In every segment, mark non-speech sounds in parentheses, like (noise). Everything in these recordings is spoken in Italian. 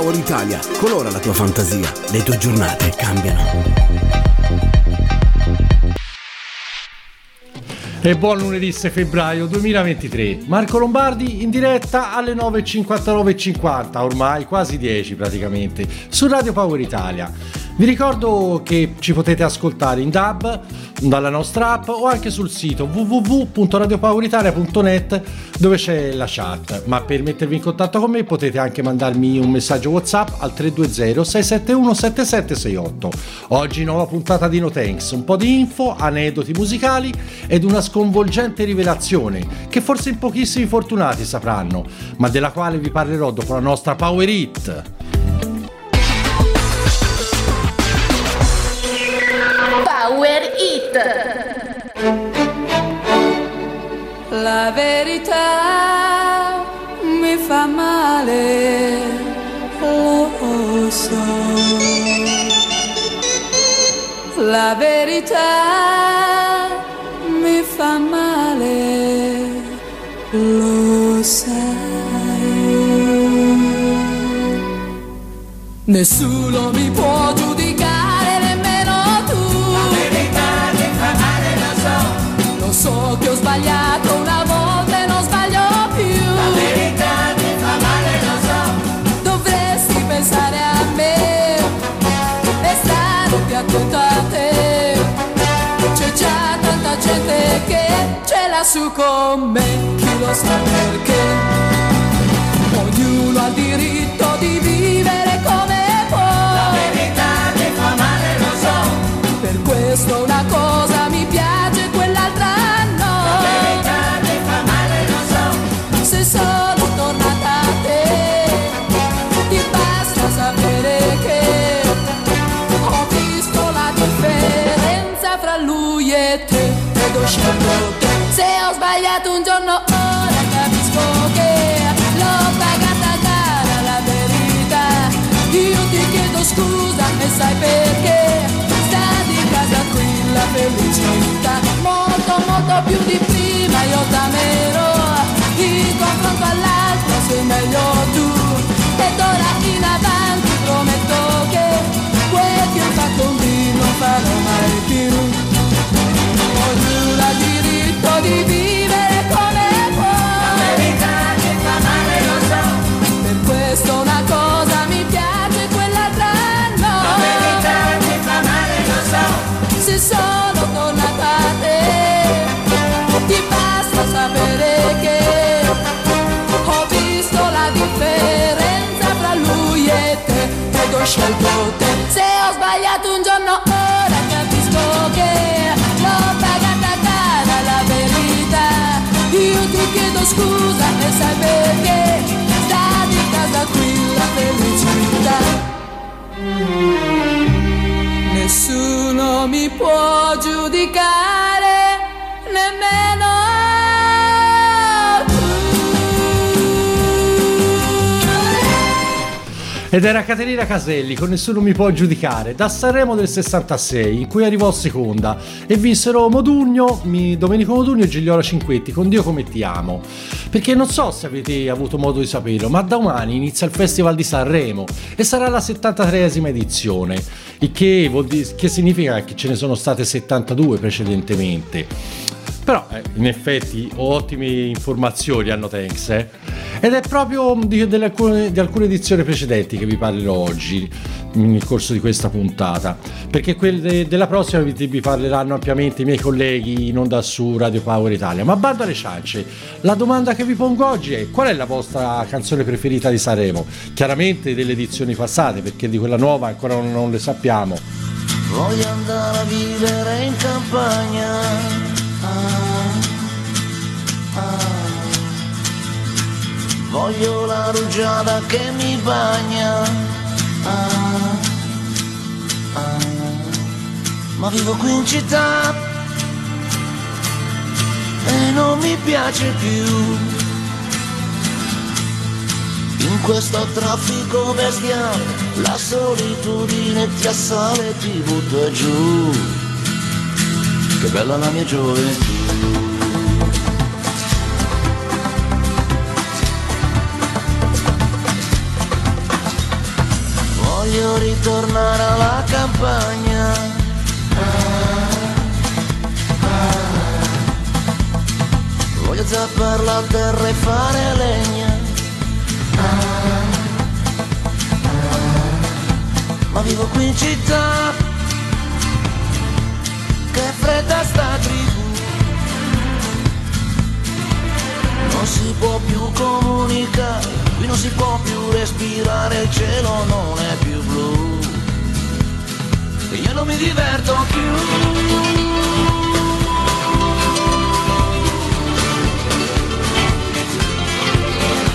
Power Italia, colora la tua fantasia, le tue giornate cambiano. E buon lunedì 6 febbraio 2023. Marco Lombardi in diretta alle 9.59.50, ormai quasi 10 praticamente, su Radio Power Italia. Vi ricordo che ci potete ascoltare in DAB dalla nostra app o anche sul sito www.radiopoweritalia.net dove c'è la chat. Ma per mettervi in contatto con me potete anche mandarmi un messaggio WhatsApp al 320 671 7768. Oggi nuova puntata di No Thanks, un po' di info, aneddoti musicali ed una sconvolgente rivelazione che forse in pochissimi fortunati sapranno, ma della quale vi parlerò dopo la nostra Power Hit. La verità mi fa male, lo so. La verità mi fa male, lo sai. Nessuno mi può giudicare, l'ha su con me, chi lo sa perché. Ognuno ha il diritto di vivere come sai perché? Sta di casa qui la felicità. Molto, molto più di prima io t'amerò. In confronto all'altro sei meglio tu. Ed ora in avanti prometto che quel che ho fatto un non farò mai più. Ognuno ha diritto di vivere so. Se sono tornata a te, ti basta sapere che ho visto la differenza fra lui e te. Ed ho scelto te. Se ho sbagliato un giorno, ora capisco che l'ho pagata cara la verità. Io ti chiedo scusa e sai perché sta di casa qui la felicità. Nessuno mi può giudicare, Ed era Caterina Caselli, con Nessuno mi può giudicare, da Sanremo del 66, in cui arrivò seconda e vinsero Modugno, Domenico Modugno e Gigliola Cinquetti con Dio come ti amo. Perché non so se avete avuto modo di saperlo, ma domani inizia il Festival di Sanremo e sarà la 73esima edizione, il che, dire, che significa che ce ne sono state 72 precedentemente. Però eh, in effetti ottime informazioni hanno Thanks eh. Ed è proprio di, alcune, di alcune edizioni precedenti che vi parlerò oggi nel corso di questa puntata. Perché quelle della prossima vi, vi parleranno ampiamente i miei colleghi in onda su Radio Power Italia. Ma bando alle ciance. La domanda che vi pongo oggi è qual è la vostra canzone preferita di Sanremo? Chiaramente delle edizioni passate perché di quella nuova ancora non, non le sappiamo. Voglio andare a vivere in campagna. Ah, ah. Voglio la rugiada che mi bagna. Ah, ah. Ma vivo qui in città e non mi piace più. In questo traffico bestiale la solitudine ti assale e ti butta giù. Che bella la mia gioventù. Voglio ritornare alla campagna. Voglio zappare la terra e fare legna. Ma vivo qui in città. Che fredda sta tribù. Non si può più comunicare, qui non si può più respirare, il cielo non è più blu. E io non mi diverto più.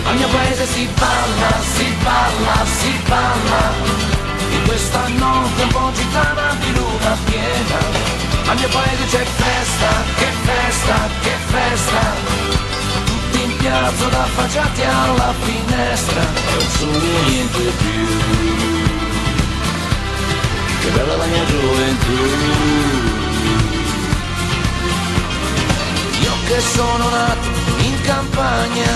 Al mio paese si parla, si parla, si parla di questa notte un po' gitana di luna piena. Al mio paese c'è festa, che festa, che festa. Tutti in piazza da affacciati alla finestra. Non sono niente più. Che bella la mia gioventù. Io che sono nato in campagna.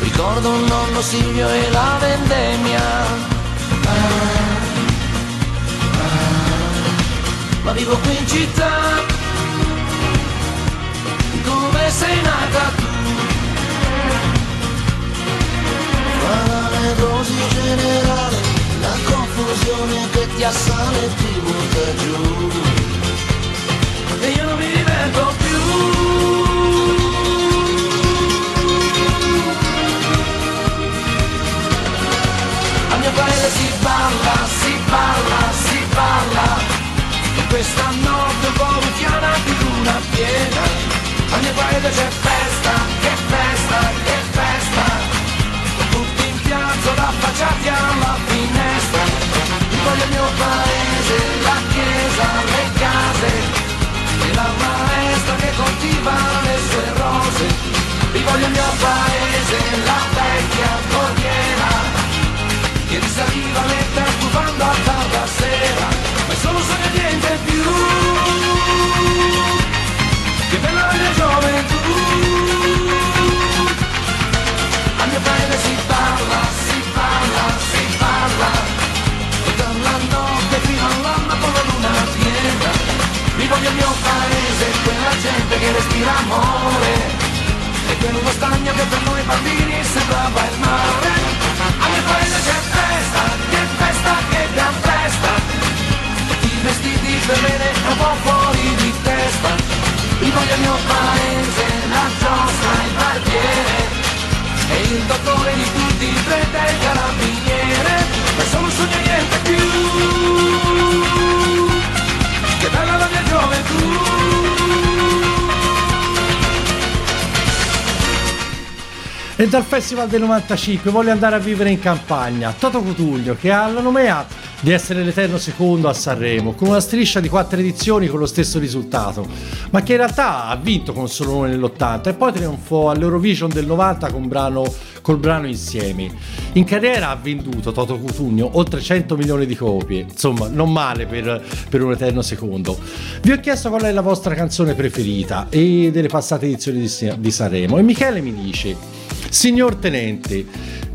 Ricordo un nonno Silvio e la vendemmia. Ma vivo qui in città. Come sei nata nevrosi generale, la confusione che ti assale e ti butta giù e io non mi diverto più. Al mio paese si parla, si parla, si parla questa notte voluziana di luna piena. Al mio paese c'è festa, che festa. Affacciati alla finestra. Voglio il mio paese, la chiesa, le case e la maestra che coltiva le sue rose. Rivoglio il mio paese, la vecchia corriera, che risaliva lenta stufando a tarda sera, ma solo sogno niente più. Che bella la mia voglio il mio paese, quella gente che respira amore. E quell'uno stagno che per noi bambini sembrava il mare. Al mio paese c'è festa, che festa, che gran festa. I vestiti per bene un po' fuori di testa. Mi voglio il mio paese, la giostra, il barbiere. E il dottore di tutti i prete e il carabiniere Ma solo un sogno e niente più E dal Festival del 95 voglio andare a vivere in campagna. Toto Cutugno, che ha la nomea di essere l'eterno secondo a Sanremo, con una striscia di quattro edizioni con lo stesso risultato, ma che in realtà ha vinto con Solone nell'80 e poi trionfò all'Eurovision del 90 con brano, col brano Insieme. In carriera ha venduto Toto Cutugno oltre 100 milioni di copie, insomma non male per, per un eterno secondo. Vi ho chiesto qual è la vostra canzone preferita e delle passate edizioni di, di Sanremo e Michele mi dice Signor Tenente,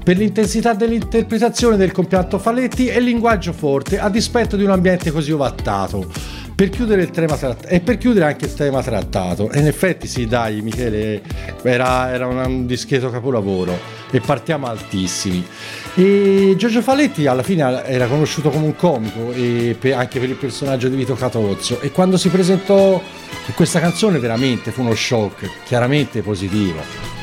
per l'intensità dell'interpretazione del compianto Faletti e il linguaggio forte a dispetto di un ambiente così ovattato. Per chiudere tratt- e per chiudere anche il tema trattato. E in effetti sì, dai, Michele, era, era un, un discreto capolavoro e partiamo altissimi. E Giorgio Faletti alla fine era conosciuto come un comico e per- anche per il personaggio di Vito Catozzo e quando si presentò questa canzone veramente fu uno shock, chiaramente positivo.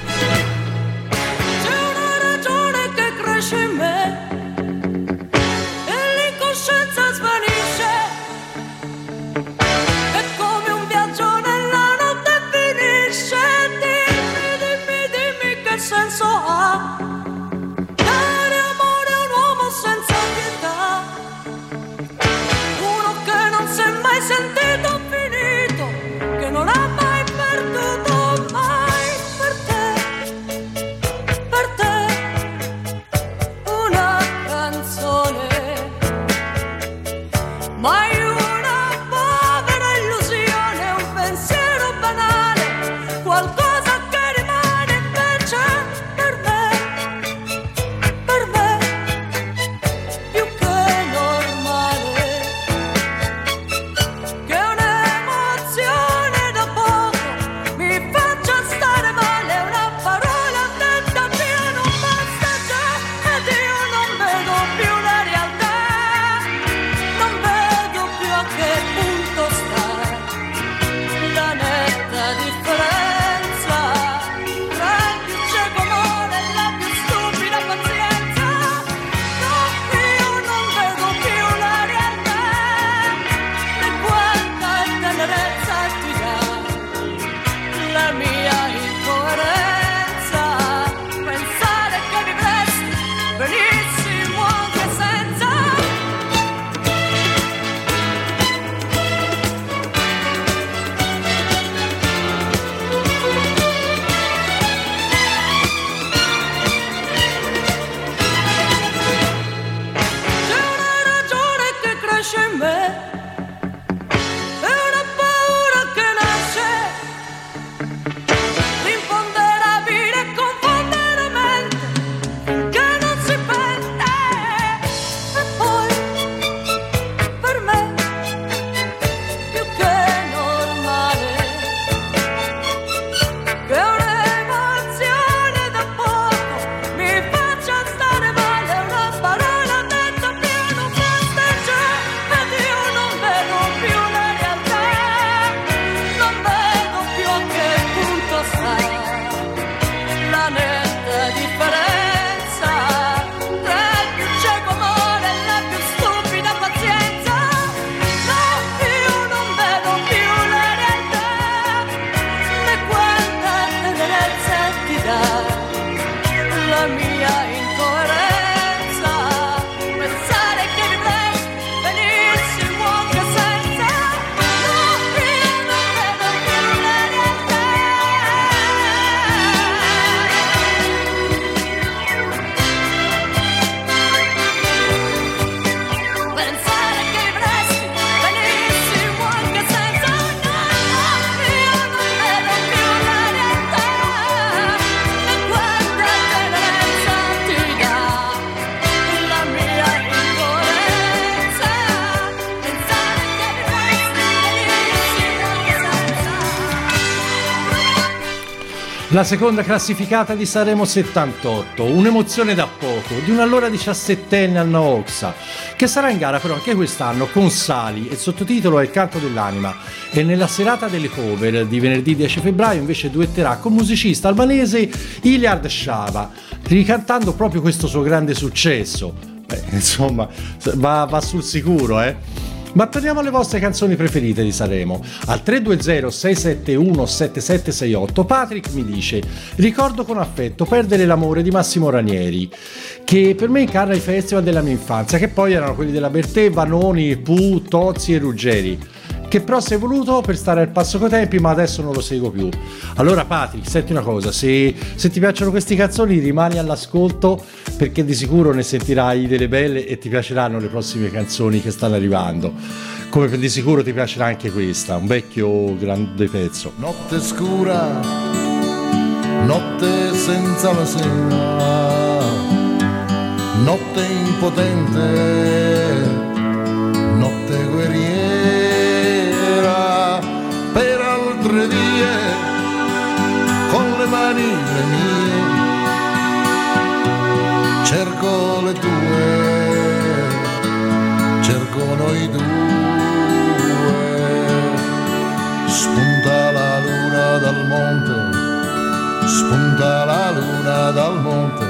La seconda classificata di Sanremo 78, un'emozione da poco, di un allora diciassettenne Anna Oxa, che sarà in gara però anche quest'anno con Sali e il sottotitolo è Il canto dell'anima e nella serata delle cover di venerdì 10 febbraio invece duetterà col musicista albanese Iliard Shava, ricantando proprio questo suo grande successo. Beh, insomma, va, va sul sicuro, eh. Ma torniamo alle vostre canzoni preferite di Sanremo. Al 320-671-7768 Patrick mi dice Ricordo con affetto Perdere l'amore di Massimo Ranieri che per me incarna i festival della mia infanzia che poi erano quelli della Bertè, Vanoni, Pu, Tozzi e Ruggeri che però si è voluto per stare al passo coi tempi ma adesso non lo seguo più. Allora Patrick, senti una cosa, se, se ti piacciono queste canzoni rimani all'ascolto perché di sicuro ne sentirai delle belle e ti piaceranno le prossime canzoni che stanno arrivando. Come di sicuro ti piacerà anche questa, un vecchio grande pezzo. Notte scura, notte senza la sera, notte impotente, notte guerriera, le mie, cerco le tue, cerco noi due, spunta la luna dal monte, spunta la luna dal monte.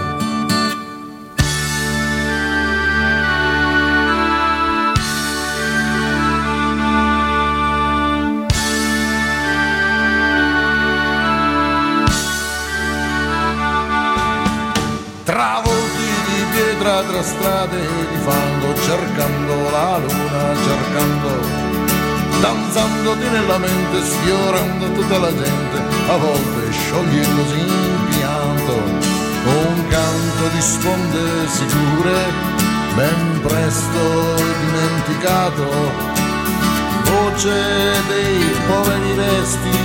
Travolti di pietra tra strade di fango, cercando la luna, cercando, danzandoti nella mente, sfiorando tutta la gente, a volte sciogliendosi in pianto, un canto di sponde sicure, ben presto dimenticato, voce dei poveri resti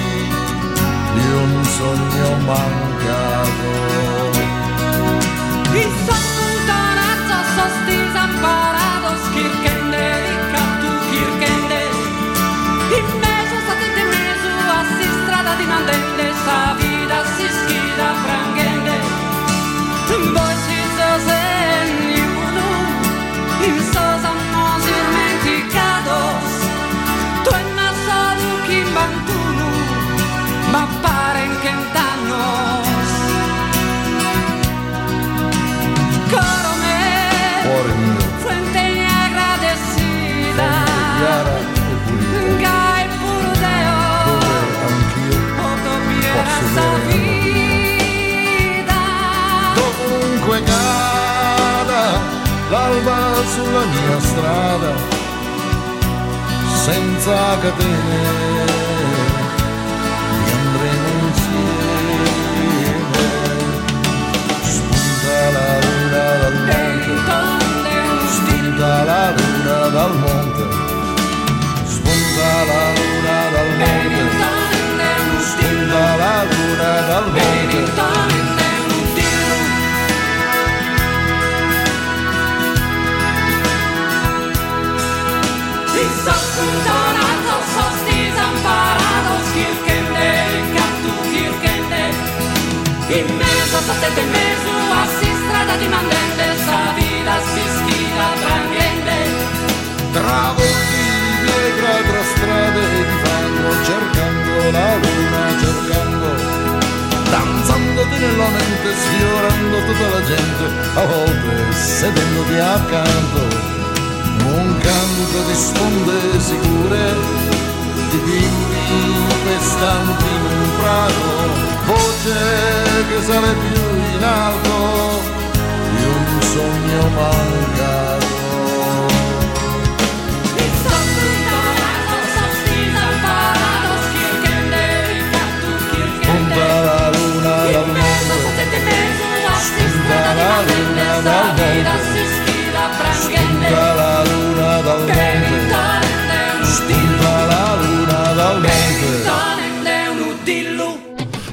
di un sogno mancato. i són donats els hostils amb. L'alba sulla mia strada senza catene e andremo insieme spunta la luna dal monte spunta la luna dal monte spunta la luna dal monte spunta la luna dal monte nella mente, sfiorando tutta la gente, a volte sedendoti accanto, un canto di sponde sicure, di bimbi pestanti in un prato, voce che sale più in alto di un sogno mancato. Spunta la luna dal monte,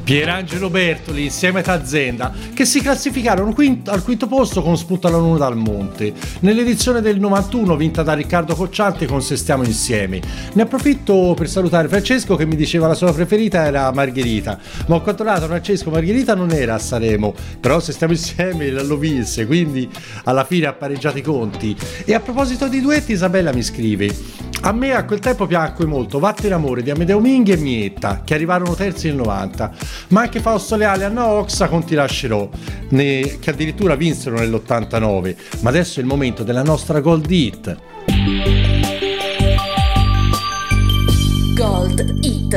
Pierangelo Bertoli insieme a Tazzenda che si classificarono quinto- al quinto posto con Spunta la Luna dal Monte. Nell'edizione del 91 vinta da Riccardo Cocciante con Se stiamo insieme. Ne approfitto per salutare Francesco che mi diceva la sua preferita era Margherita. Ma ho controllato Francesco Margherita non era a Saremo però Se stiamo insieme lo vinse quindi alla fine ha pareggiato i conti. E a proposito di duetti Isabella mi scrive a me a quel tempo piacque molto Vattene amore di Amedeo Minghi e Mietta, che arrivarono terzi nel 90, ma anche Fausto Leale e Anna Oxa con Ti lascerò, ne- che addirittura vinsero nell'89. Ma adesso è il momento della nostra Gold Hit. Gold Hit.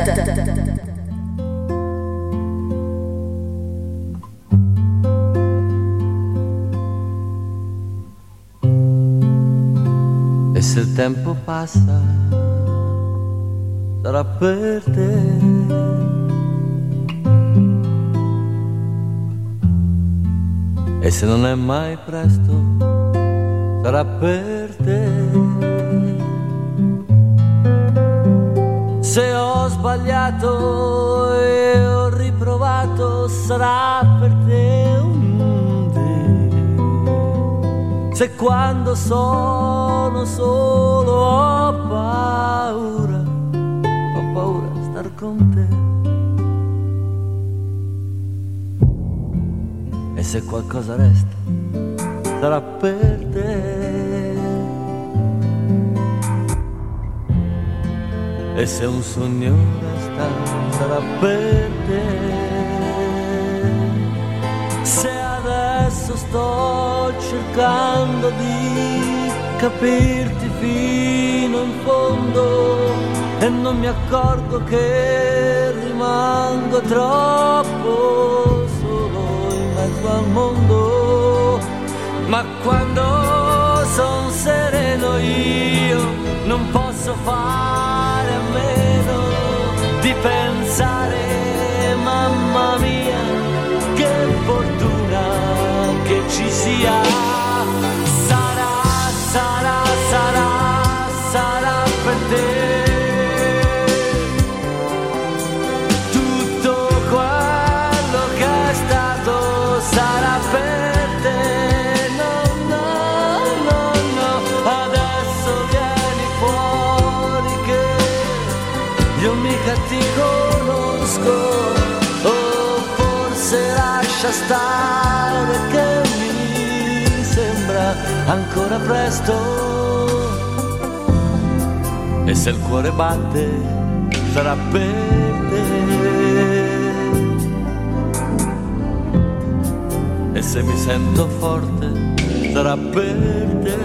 E se il tempo passa, sarà per te. E se non è mai presto, sarà per te. Se ho sbagliato e ho riprovato, sarà per te un te. Se quando sono solo ho paura, ho paura a star con te. Se qualcosa resta, sarà per te. E se un sogno resta, sarà per te. Se adesso sto cercando di capirti fino in fondo e non mi accorgo che rimango troppo mezzo al mondo. Ma quando son sereno io non posso fare a meno di pensare, mamma mia, che fortuna che ci sia. Mica ti conosco. O forse lascia stare che mi sembra ancora presto. E se il cuore batte sarà per te. E se mi sento forte sarà per te.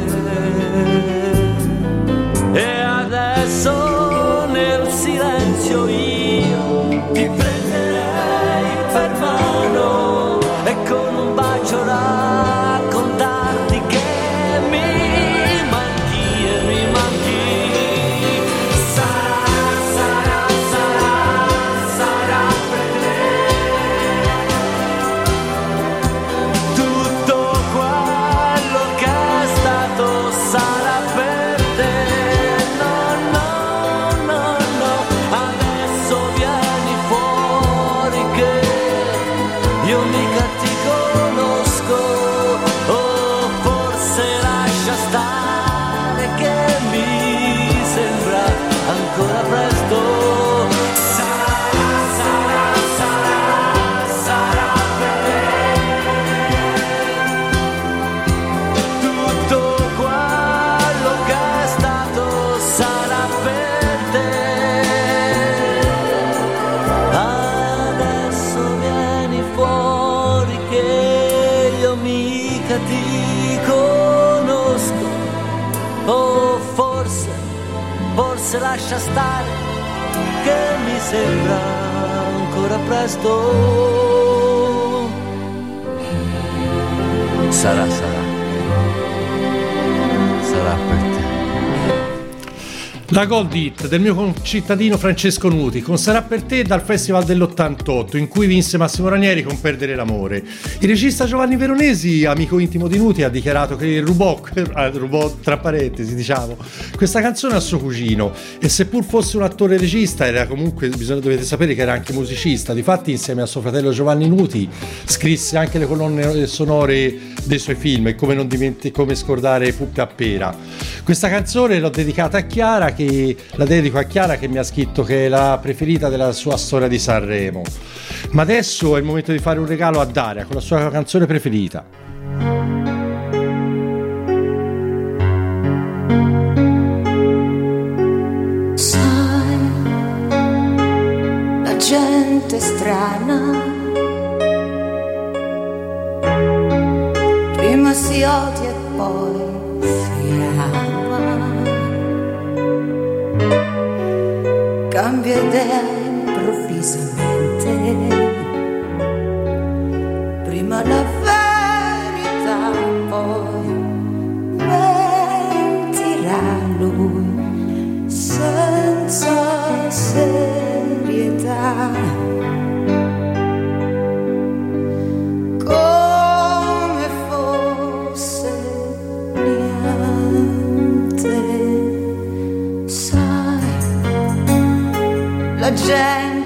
E adesso nel silenzio io ti prenderei per mano e con un bacio raccontarti lascia stare che mi sembra ancora presto. Sarà, sarà. Sarà per te. La Gold Hit del mio concittadino Francesco Nuti con Sarà per te dal Festival dell'88 in cui vinse Massimo Ranieri con Perdere l'amore. Il regista Giovanni Veronesi, amico intimo di Nuti, ha dichiarato che rubò, rubò (laughs) tra parentesi diciamo, questa canzone a suo cugino e seppur fosse un attore regista era comunque, bisogna, dovete sapere che era anche musicista, difatti insieme a suo fratello Giovanni Nuti scrisse anche le colonne sonore dei suoi film e come non dimenticare come scordare Puppe a pera. Questa canzone l'ho dedicata a Chiara che la dedico a Chiara che mi ha scritto che è la preferita della sua storia di Sanremo. Ma adesso è il momento di fare un regalo a Daria con la sua canzone preferita. Gente strana prima si odia e poi Cambia idea improvvisamente. Prima la verità, poi mentirà lui senza serietà. La gente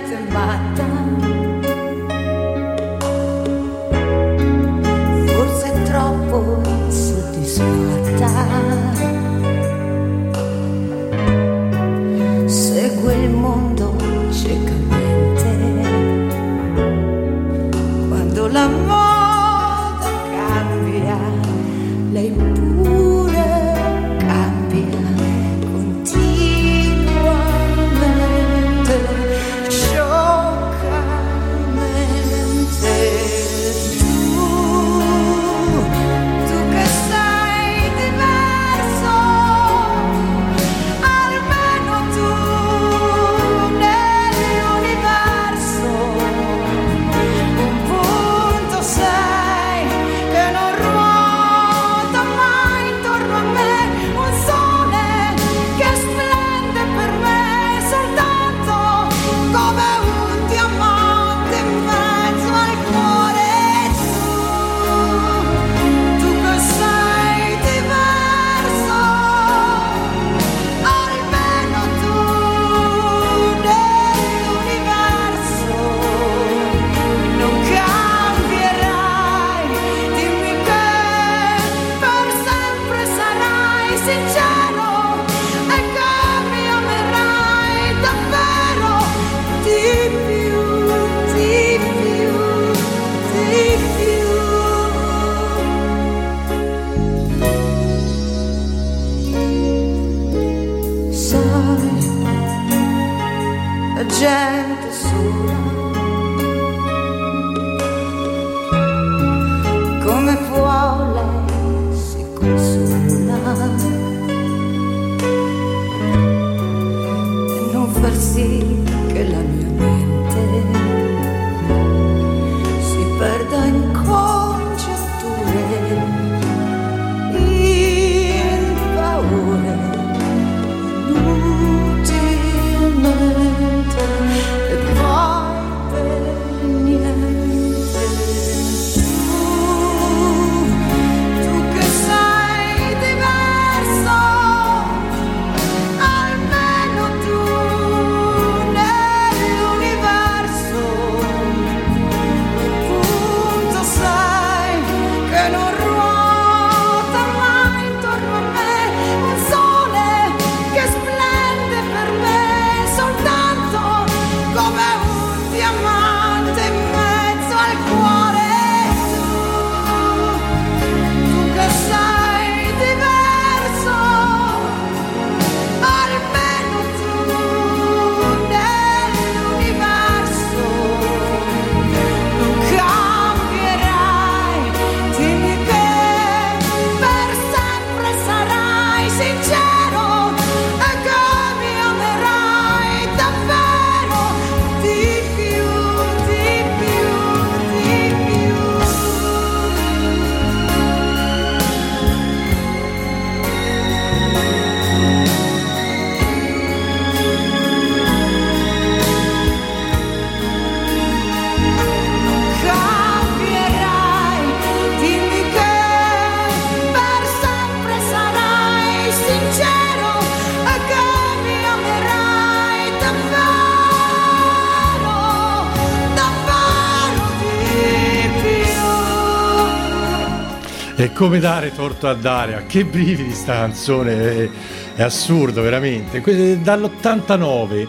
E come dare torto a Daria? Che brividi sta canzone, è, assurdo veramente. Que- Dall'89,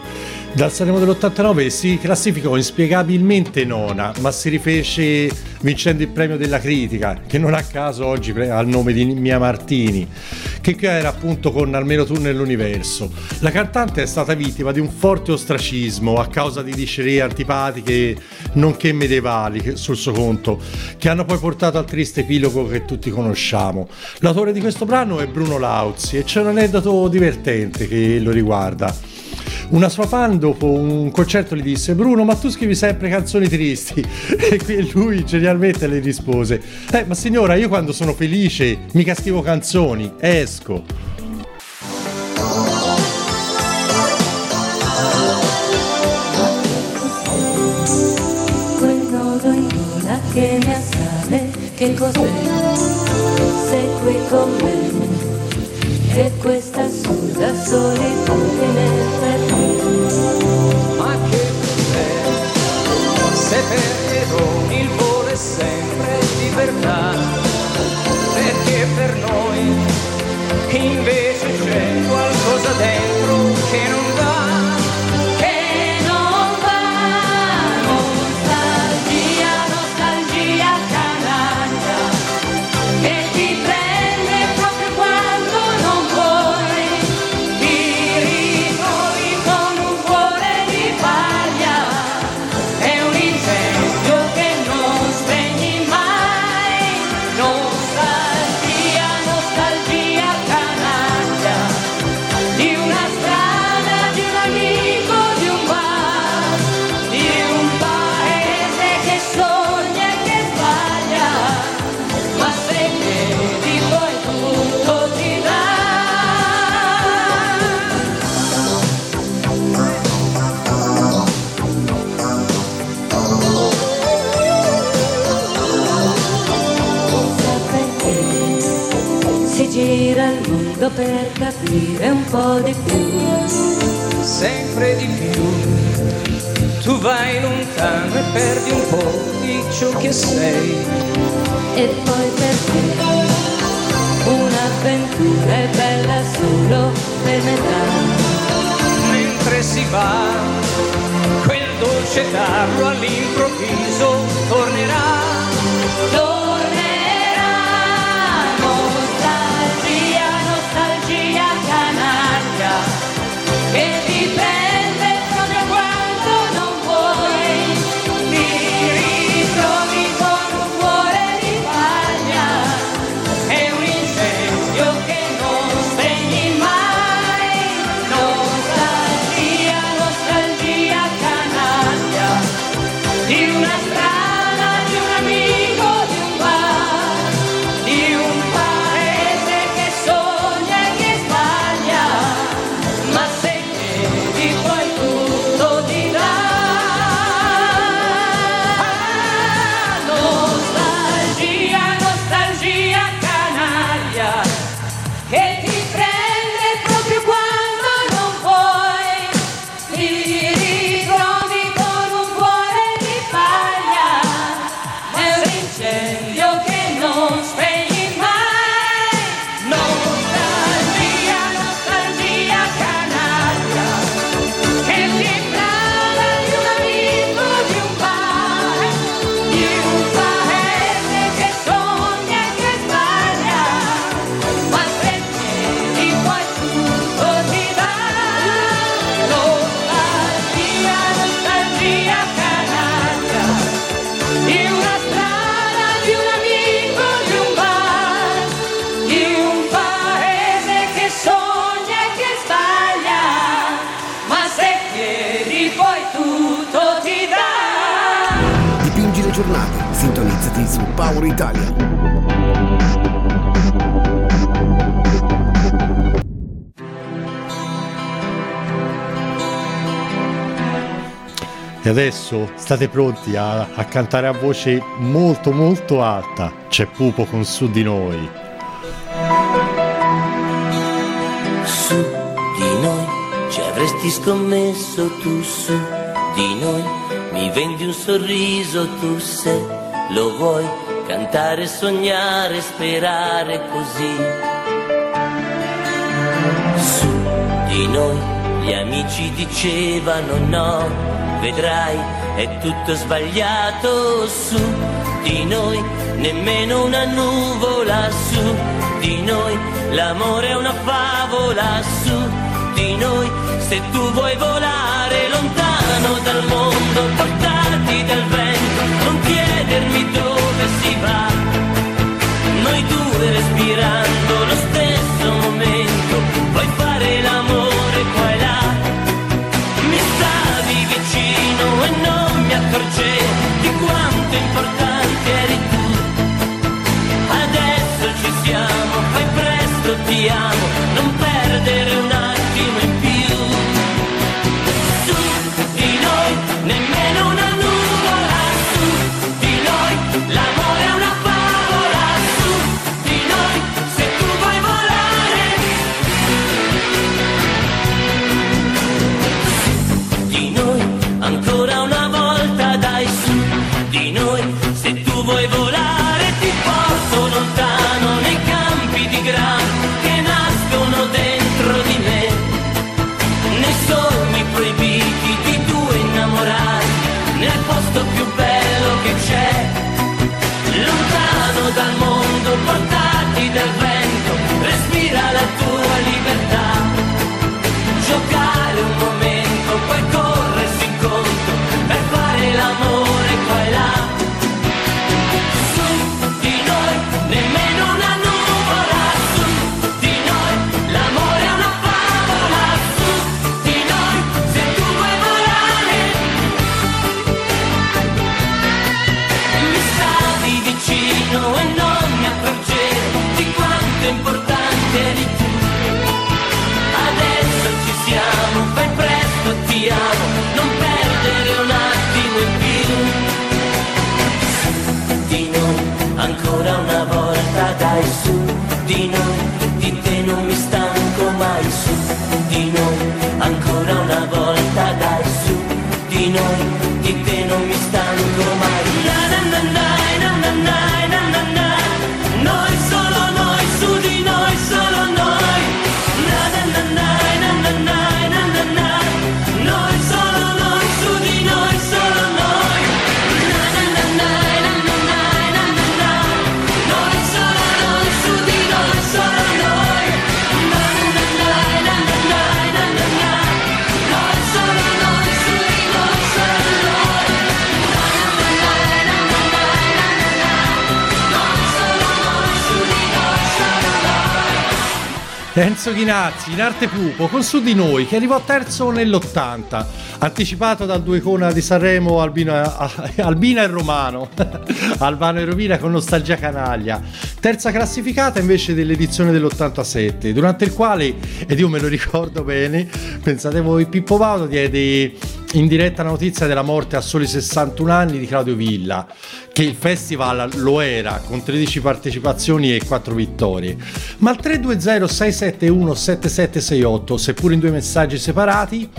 dal Sanremo dell'89 si classificò inspiegabilmente nona, ma si rifece vincendo il premio della critica, che non a caso oggi ha il nome di Mia Martini, che qui era appunto con Almeno tu nell'universo. La cantante è stata vittima di un forte ostracismo a causa di dicerie antipatiche nonché medievali sul suo conto, che hanno poi portato al triste epilogo che tutti conosciamo. L'autore di questo brano è Bruno Lauzi e c'è un aneddoto divertente che lo riguarda. Una sua fan dopo un concerto gli disse Bruno ma tu scrivi sempre canzoni tristi. (laughs) E lui genialmente le rispose Eh ma signora io quando sono felice mica scrivo canzoni, esco. Che mi assale, che cos'è? Sei qui con me, e questa assurda solitudine per Se per errori il volo è sempre libertà, perché per noi invece c'è qualcosa dentro che non va. Di ciò che Italia. E adesso state pronti a, a cantare a voce molto molto alta. C'è Pupo con su di noi. su di noi ci avresti scommesso tu su di noi mi vendi un sorriso tu se lo vuoi cantare, sognare, sperare così. Su di noi gli amici dicevano no, vedrai, è tutto sbagliato. Su di noi, nemmeno una nuvola. Su di noi, l'amore è una favola. Su di noi, se tu vuoi volare lontano dal mondo, portarti dal chiedermi dove si va, noi due respirando lo stesso momento, puoi fare l'amore qua e là, mi stavi vicino e non mi accorgevo di quanto importante eri tu, adesso ci siamo, fai presto, ti amo, does di noi, di te non mi stanco mai su di noi, ancora una volta dai su di noi, Enzo Ghinazzi in arte Pupo con Su di noi che arrivò terzo nell'80 anticipato dal due icona di Sanremo Albina (laughs) e Romano. (laughs) Albano e Rovina con Nostalgia Canaglia. Terza classificata invece dell'edizione dell'87 durante il quale ed io me lo ricordo bene pensate voi Pippo Baudo diede in diretta notizia della morte a soli 61 anni di Claudio Villa che il festival lo era con 13 partecipazioni e 4 vittorie. Ma al 320 671 7768 seppur in due messaggi separati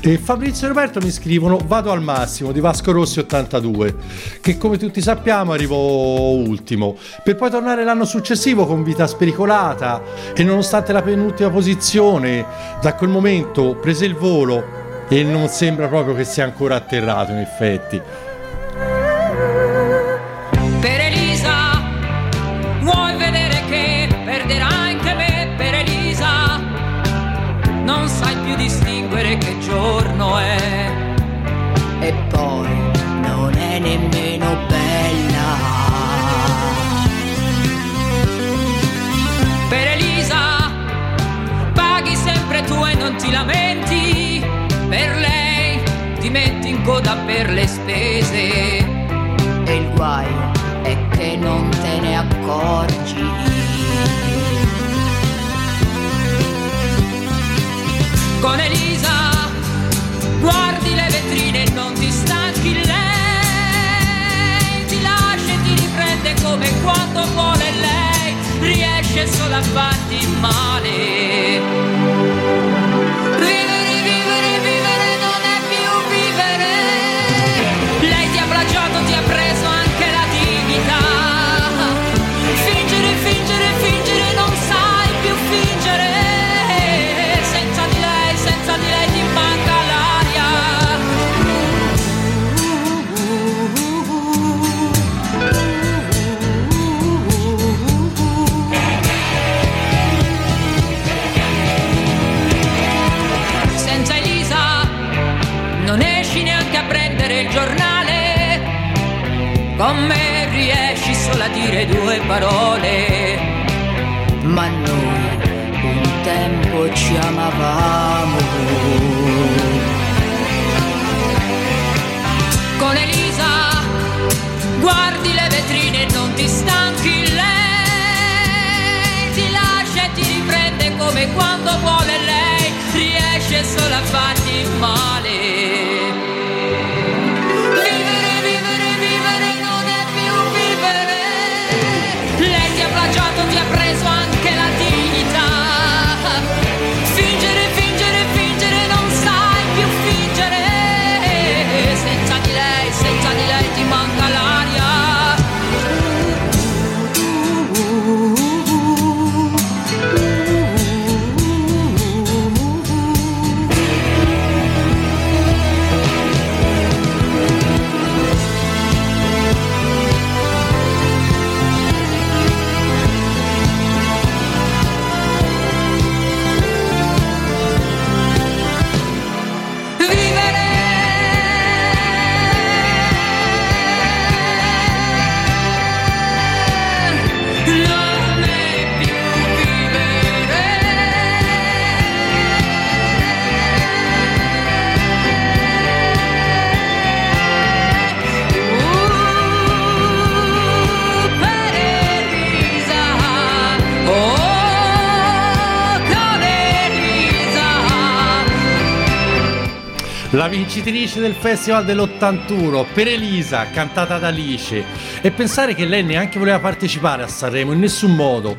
e Fabrizio e Roberto mi scrivono Vado al massimo di Vasco Rossi 82 che come tutti sappiamo arrivò ultimo. Per poi tornare l'anno successivo con Vita Spericolata e nonostante la penultima posizione da quel momento prese il volo e non sembra proprio che sia ancora atterrato in effetti E poi non è nemmeno bella. Per Elisa, paghi sempre tu e non ti lamenti. Per lei, ti metti in coda per le spese. E il guaio è che non te ne accorgi. Con Elisa, guardi le vetrine e non ti stanchi lei. Ti lascia e ti riprende come quando vuole lei. Riesce solo a farti male. Dire due parole. Ma noi un tempo ci amavamo. Con Elisa guardi le vetrine e non ti stanchi lei. Ti lascia e ti riprende come quando vuole lei. Riesce solo a farti male. La vincitrice del festival dell'81 per Elisa, cantata da Alice. E pensare che lei neanche voleva partecipare a Sanremo in nessun modo.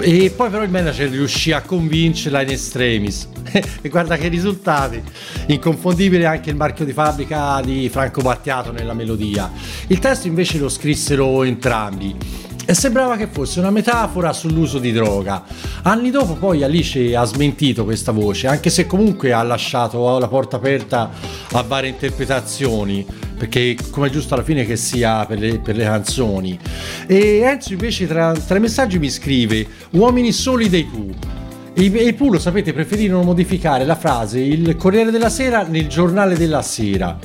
E poi però il manager riuscì a convincerla in extremis. (laughs) e guarda che risultati! Inconfondibile anche il marchio di fabbrica di Franco Battiato nella melodia. Il testo invece lo scrissero entrambi. E sembrava che fosse una metafora sull'uso di droga. Anni dopo poi Alice ha smentito questa voce, anche se comunque ha lasciato la porta aperta a varie interpretazioni, perché come è giusto alla fine che sia per le, per le canzoni. E Enzo invece tra, tra i messaggi mi scrive Uomini soli dei Pooh. I Pooh, lo sapete, preferirono modificare la frase il Corriere della Sera nel giornale della sera.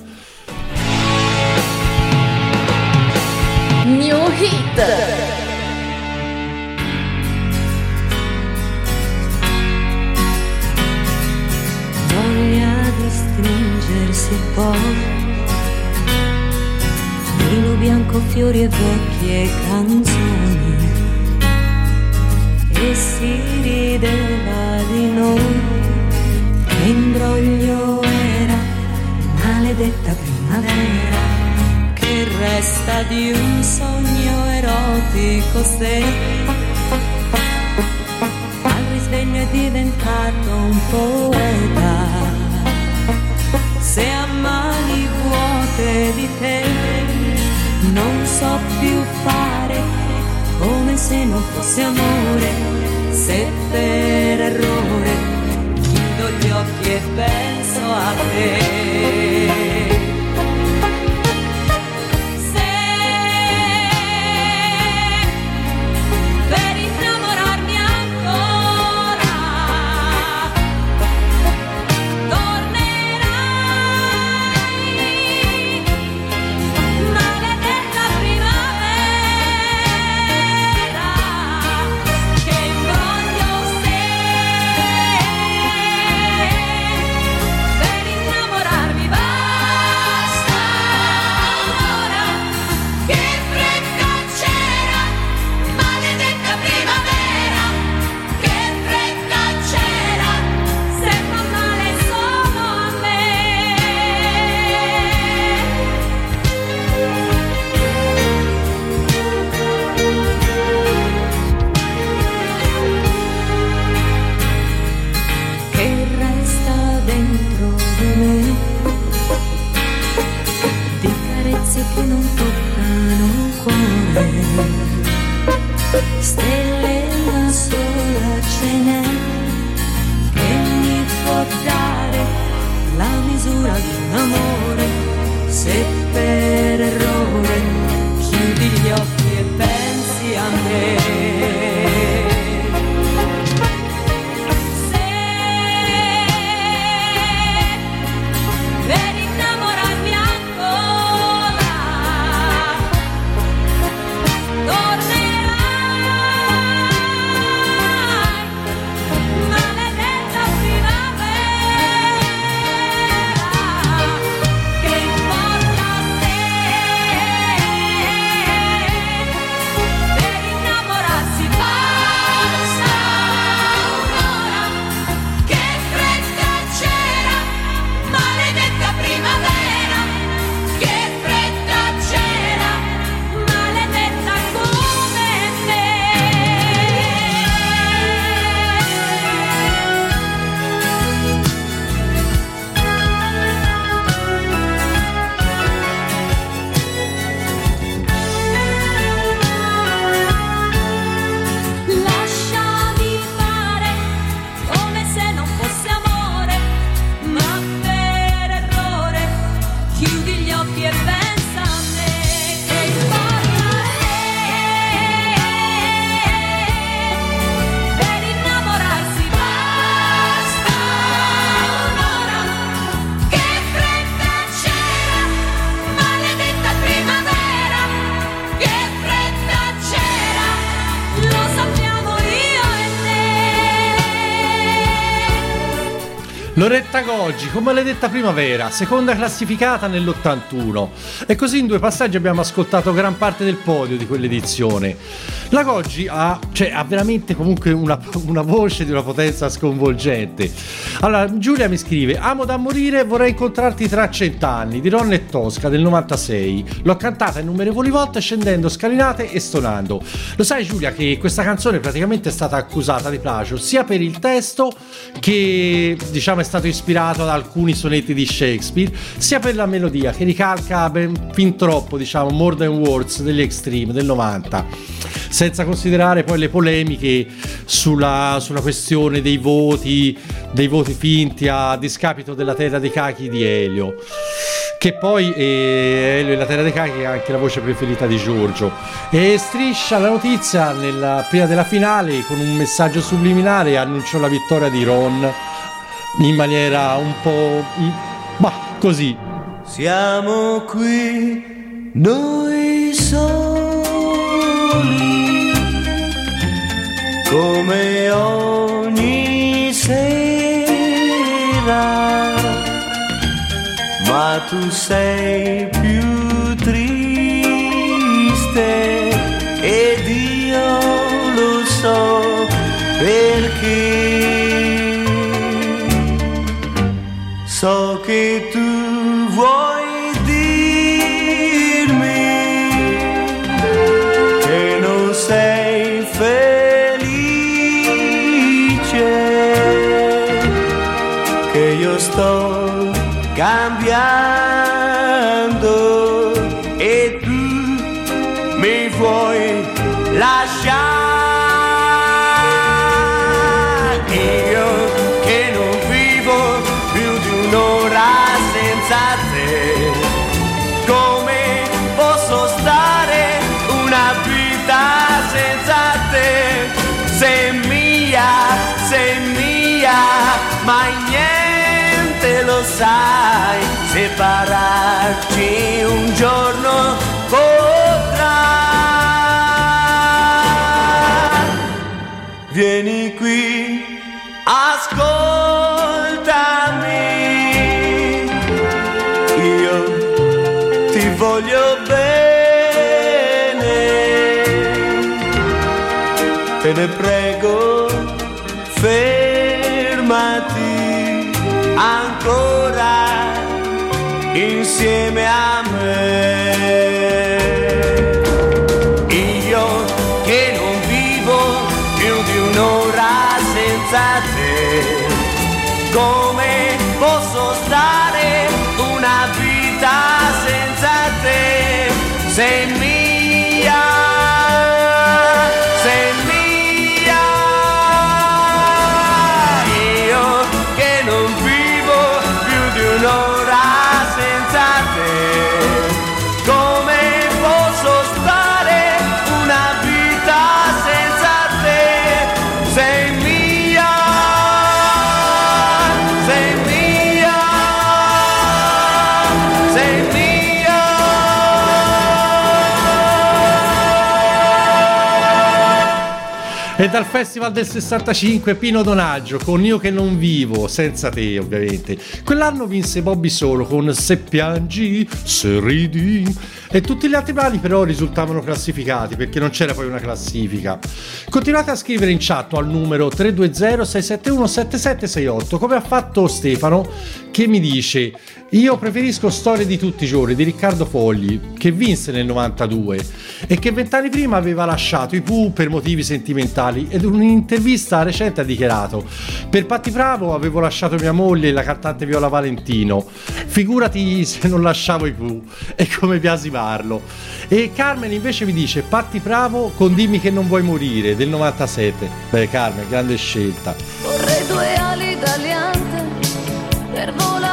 Hit. voglia di stringersi poi vino bianco, fiori e vecchie canzoni e si rideva di noi che imbroglio era maledetta primavera resta di un sogno erotico se al risveglio è diventato un poeta. Se a mani vuote di te non so più fare come se non fosse amore, se per errore chiudo gli occhi e penso a te. Loretta Goggi, con maledetta primavera, seconda classificata nell'81. E così in due passaggi abbiamo ascoltato gran parte del podio di quell'edizione. La Goggi ha, cioè, ha veramente comunque una, una voce di una potenza sconvolgente. Allora, Giulia mi scrive: Amo da morire, vorrei incontrarti tra cent'anni di Ron e Tosca del 96. L'ho cantata innumerevoli volte scendendo scalinate e stonando. Lo sai, Giulia, che questa canzone praticamente è stata accusata di plagio sia per il testo che diciamo è stato ispirato ad alcuni sonetti di Shakespeare, sia per la melodia che ricalca ben fin troppo, diciamo, More Than Words degli Extreme del 90. Senza considerare poi le polemiche sulla, sulla questione dei voti, dei voti finti a discapito della terra dei cachi di Elio che poi eh, Elio e la terra dei cachi è anche la voce preferita di Giorgio e striscia la notizia nella, prima della finale con un messaggio subliminare annunciò la vittoria di Ron in maniera un po' ma così. Siamo qui noi soli come ogni sera. Ma tu sei più triste ed io lo so perché so che tu vuoi sai separarci un giorno potrà. Vieni qui ascoltami. Io ti voglio bene. Te ne prego insieme a me. Io che non vivo più di un'ora senza te come posso stare una vita senza te? Sei dal Festival del 65 Pino Donaggio con Io che non vivo, senza te ovviamente. Quell'anno vinse Bobby Solo con Se piangi, se ridi. E tutti gli altri brani però risultavano classificati perché non c'era poi una classifica. Continuate a scrivere in chat al numero 320-671-7768 come ha fatto Stefano che mi dice io preferisco Storie di tutti i giorni di Riccardo Fogli che vinse nel 92 e che vent'anni prima aveva lasciato i Pooh per motivi sentimentali ed in un'intervista recente ha dichiarato per Patti Bravo avevo lasciato mia moglie la cantante Viola Valentino. Figurati se non lasciavo i Pooh e come biasimarlo e Carmen invece mi dice Patti Bravo con Dimmi che non vuoi morire del 97 beh Carmen grande scelta. Vorrei due ali italiane per volare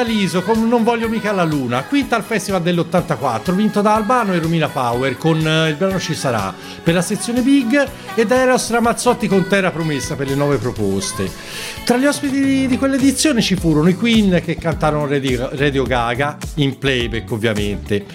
Fiordaliso con Non voglio mica la luna, quinta al Festival dell'84, vinto da Albano e Romina Power con eh, il brano Ci sarà per la sezione Big e da Eros Ramazzotti con Terra Promessa per le nuove proposte. Tra gli ospiti di, di quell'edizione ci furono i Queen che cantarono Radio, Radio Gaga, in playback ovviamente.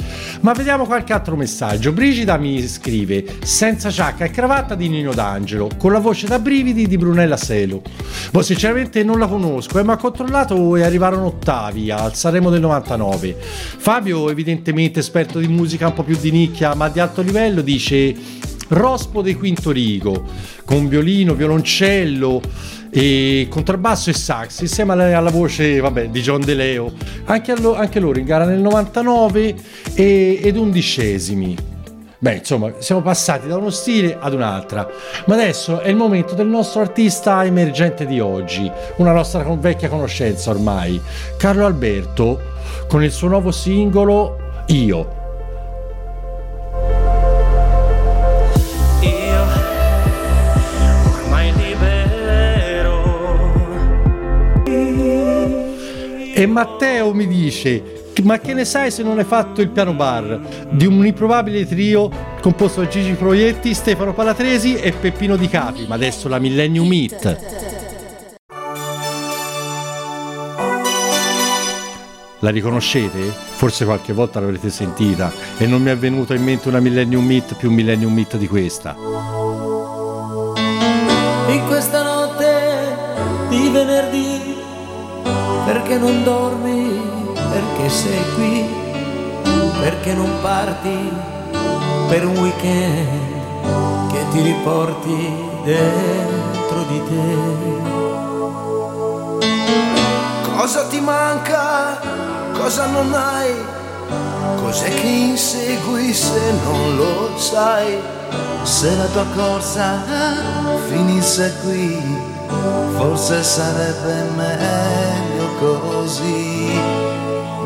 Ma vediamo qualche altro messaggio. Brigida mi scrive senza giacca e cravatta di Nino D'Angelo, con la voce da brividi di Brunella Selo. Boh, sinceramente non la conosco, eh, ma ho controllato e arrivarono ottavi al Sanremo del 99. Fabio, evidentemente esperto di musica un po' più di nicchia, ma di alto livello, dice Rospo dei Quinto Rigo, con violino, violoncello e contrabbasso e sax, insieme alla, alla voce vabbè, di John De Leo. Anche, allo- anche loro in gara nel 99 e- ed undicesimi. Beh, insomma, siamo passati da uno stile ad un'altra. Ma adesso è il momento del nostro artista emergente di oggi, una nostra con- vecchia conoscenza ormai, Carlo Alberto, con il suo nuovo singolo Io. Io ormai libero E Matteo mi dice: Ma che ne sai se non hai fatto il piano bar di un improbabile trio composto da Gigi Proietti, Stefano Palatresi e Peppino Di Capi? Ma adesso la Millennium Meet. La riconoscete? Forse qualche volta l'avrete sentita e non mi è venuta in mente una Millennium Meet più Millennium Meet di questa. In questa notte di venerdì, perché non dormi, perché sei qui, perché non parti per un weekend che ti riporti dentro di te. Cosa ti manca? Cosa non hai? Cos'è che insegui se non lo sai? Se la tua corsa finisse qui, forse sarebbe meglio così.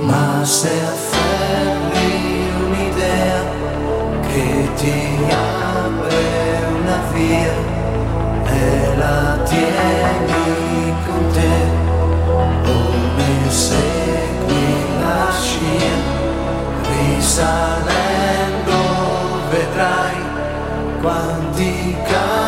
Ma se afferri un'idea che ti apre una via e la tieni con te, come segui la scia, risalendo vedrai quanti cadono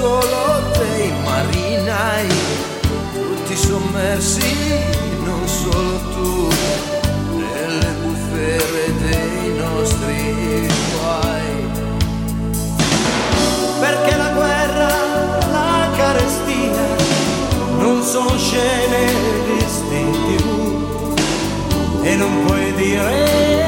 solo dei marinai, tutti sommersi, non solo tu, nelle bufere dei nostri guai. Perché la guerra, la carestia, non sono scene di tv e non puoi dire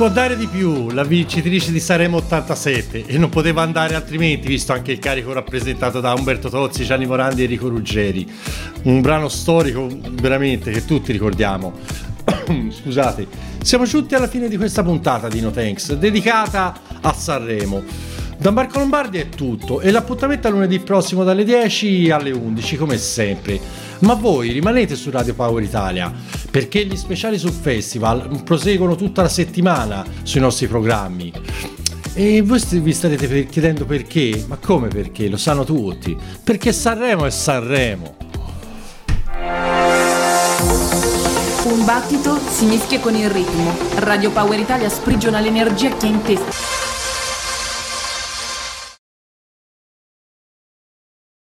può dare di più, la vincitrice di Sanremo 87 e non poteva andare altrimenti visto anche il carico rappresentato da Umberto Tozzi, Gianni Morandi e Enrico Ruggeri. Un brano storico veramente che tutti ricordiamo. (coughs) Scusate, siamo giunti alla fine di questa puntata di No Thanks dedicata a Sanremo. Da Marco Lombardi è tutto e l'appuntamento è lunedì prossimo dalle 10 alle 11 come sempre. Ma voi rimanete su Radio Power Italia perché gli speciali sul festival proseguono tutta la settimana sui nostri programmi. E voi vi starete chiedendo perché? Ma come perché? Lo sanno tutti. Perché Sanremo è Sanremo. Un battito si mischia con il ritmo. Radio Power Italia sprigiona l'energia che ha in testa.